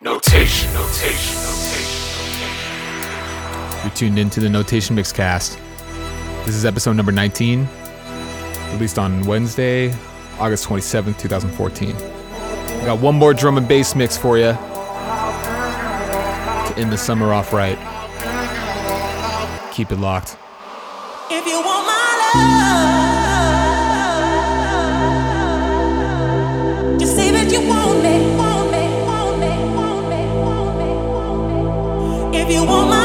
Notation, notation, notation. You're tuned into the Notation Mixcast. This is episode number 19, released on Wednesday, August 27th, 2014. Got one more drum and bass mix for you to end the summer off right. Keep it locked. If you want my love. if you want my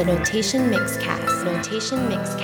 the Notation Mixcast. Notation Mixcast.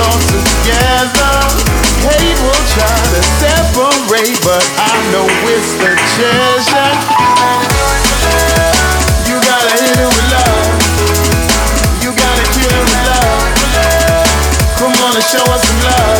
resources together. Hate will try to separate, but I know it's the treasure. You gotta hit it with love. You gotta kill it with love. Come on and show us some love.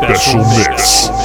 special mix.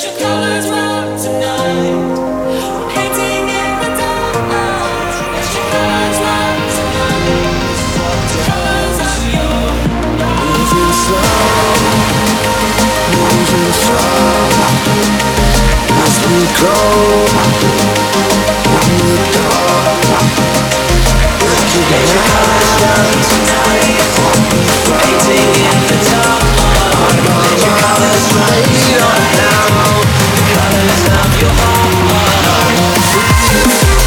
Tonight. Painting in the dark. Colors of your Thank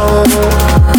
Oh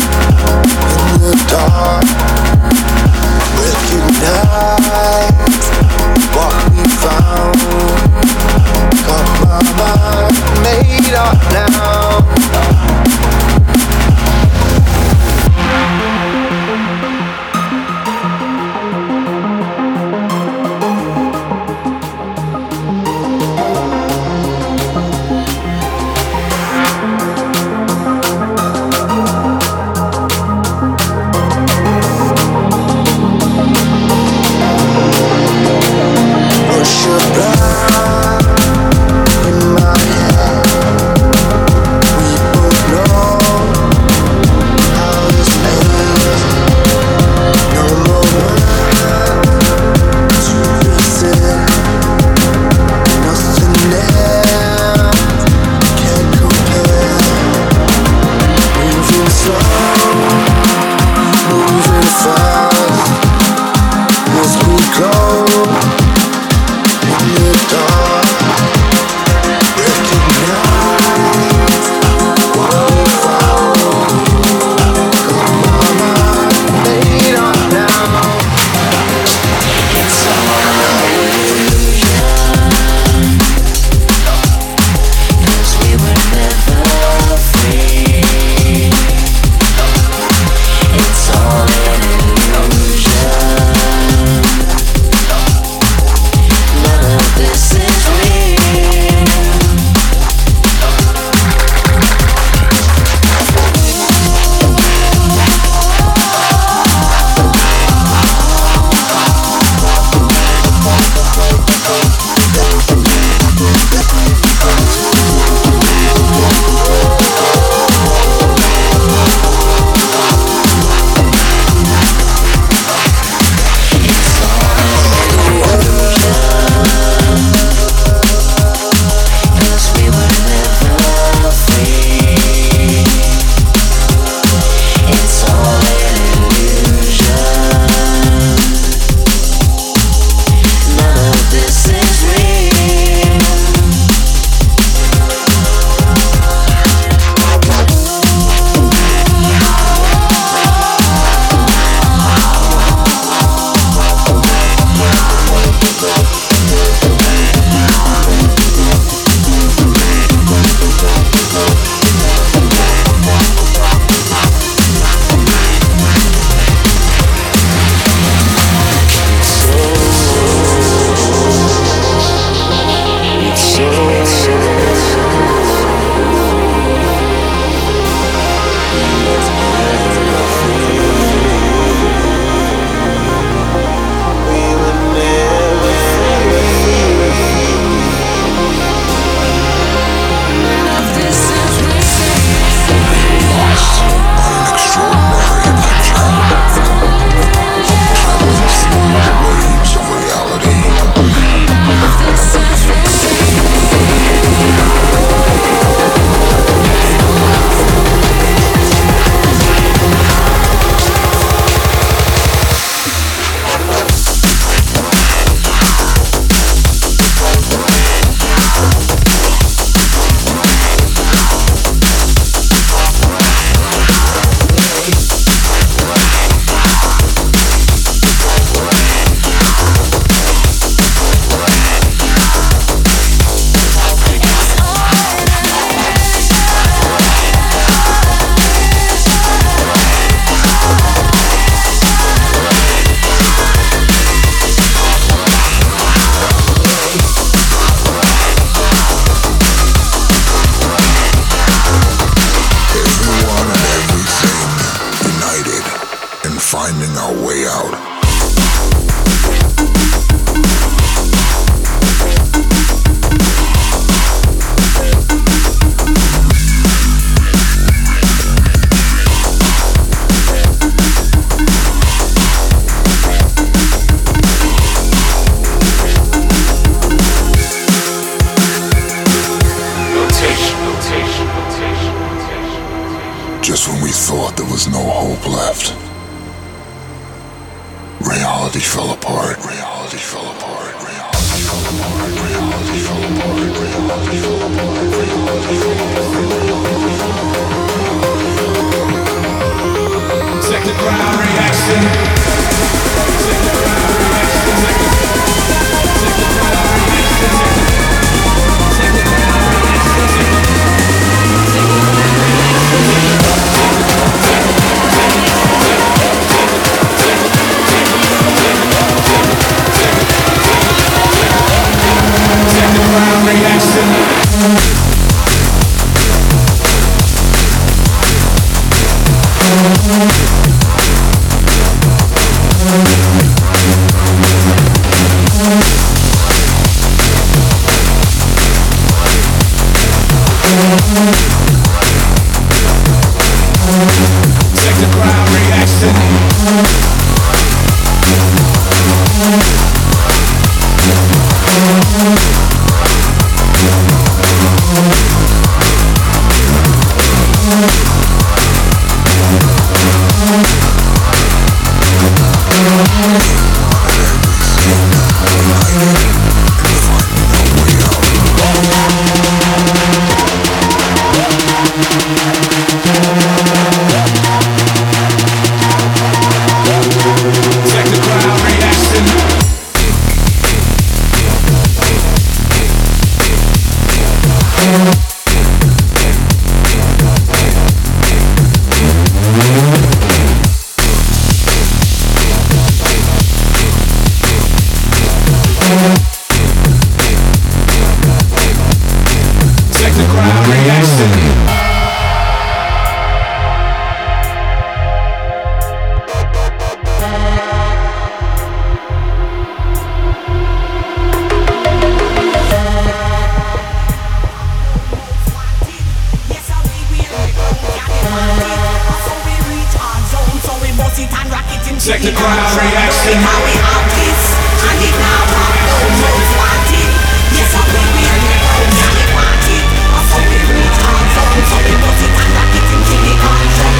Check the crowd reaction. How we all this? I need not want no most wanted. Yes, I will be on your own. I did want it. I saw me reach on zone. So we put it and lock it in Jimmy Control.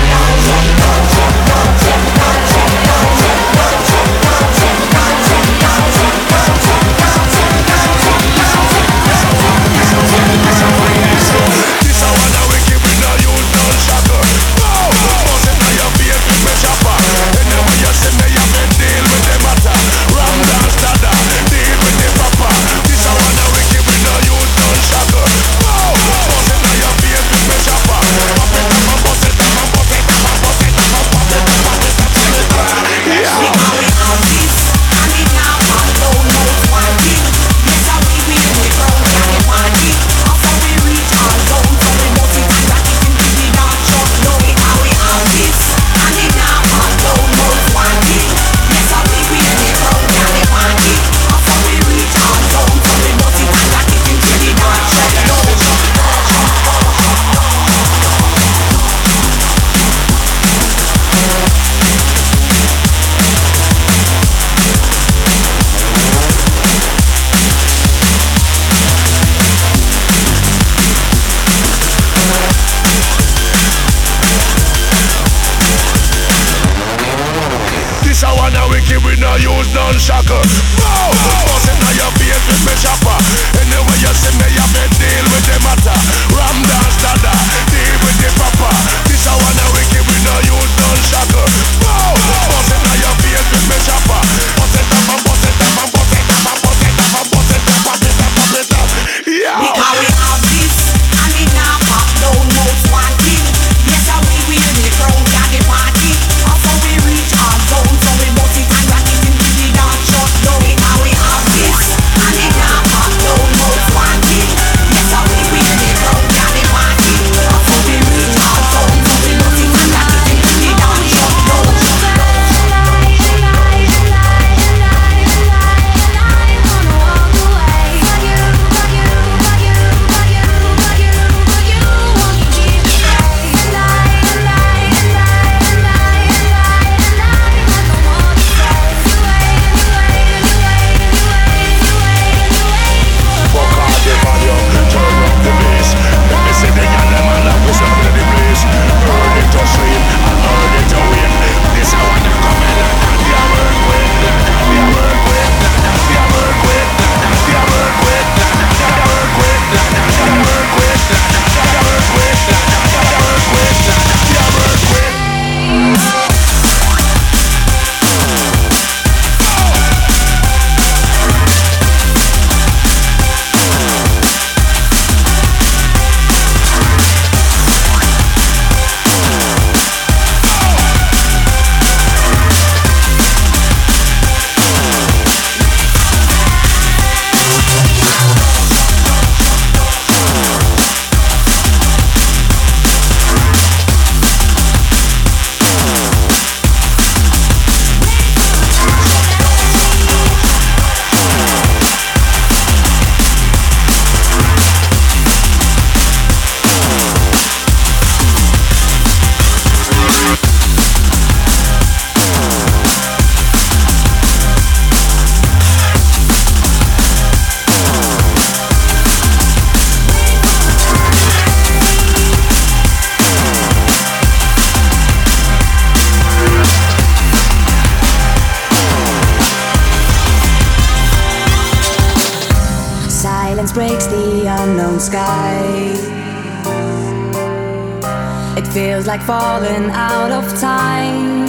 like falling out of time.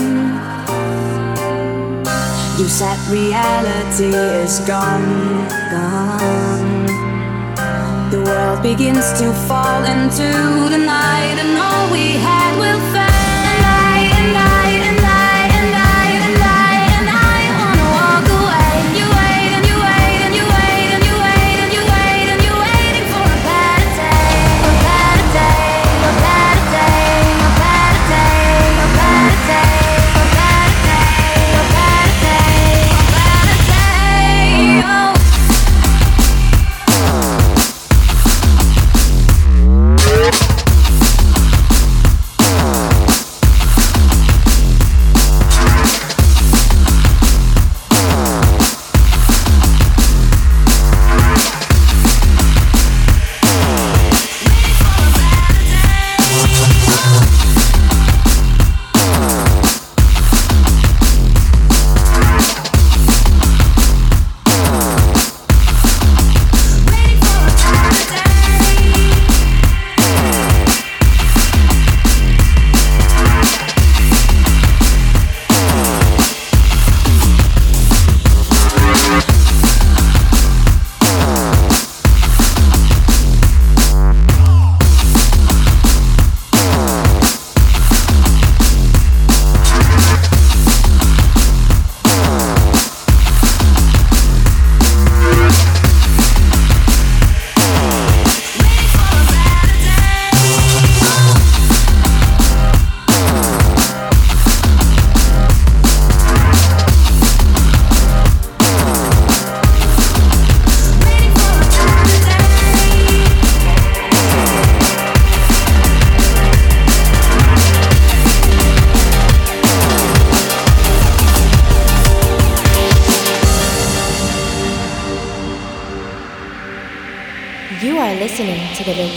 You said reality is gone, gone. The world begins to fall into the night, and all we had will fade.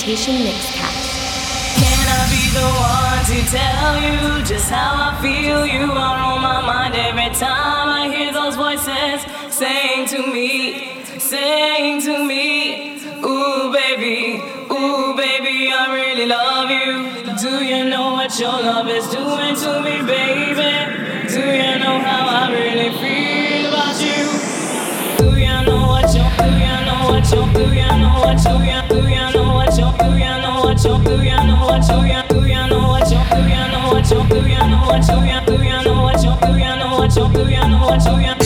Meditation Mix. Hallelujah, no one, young.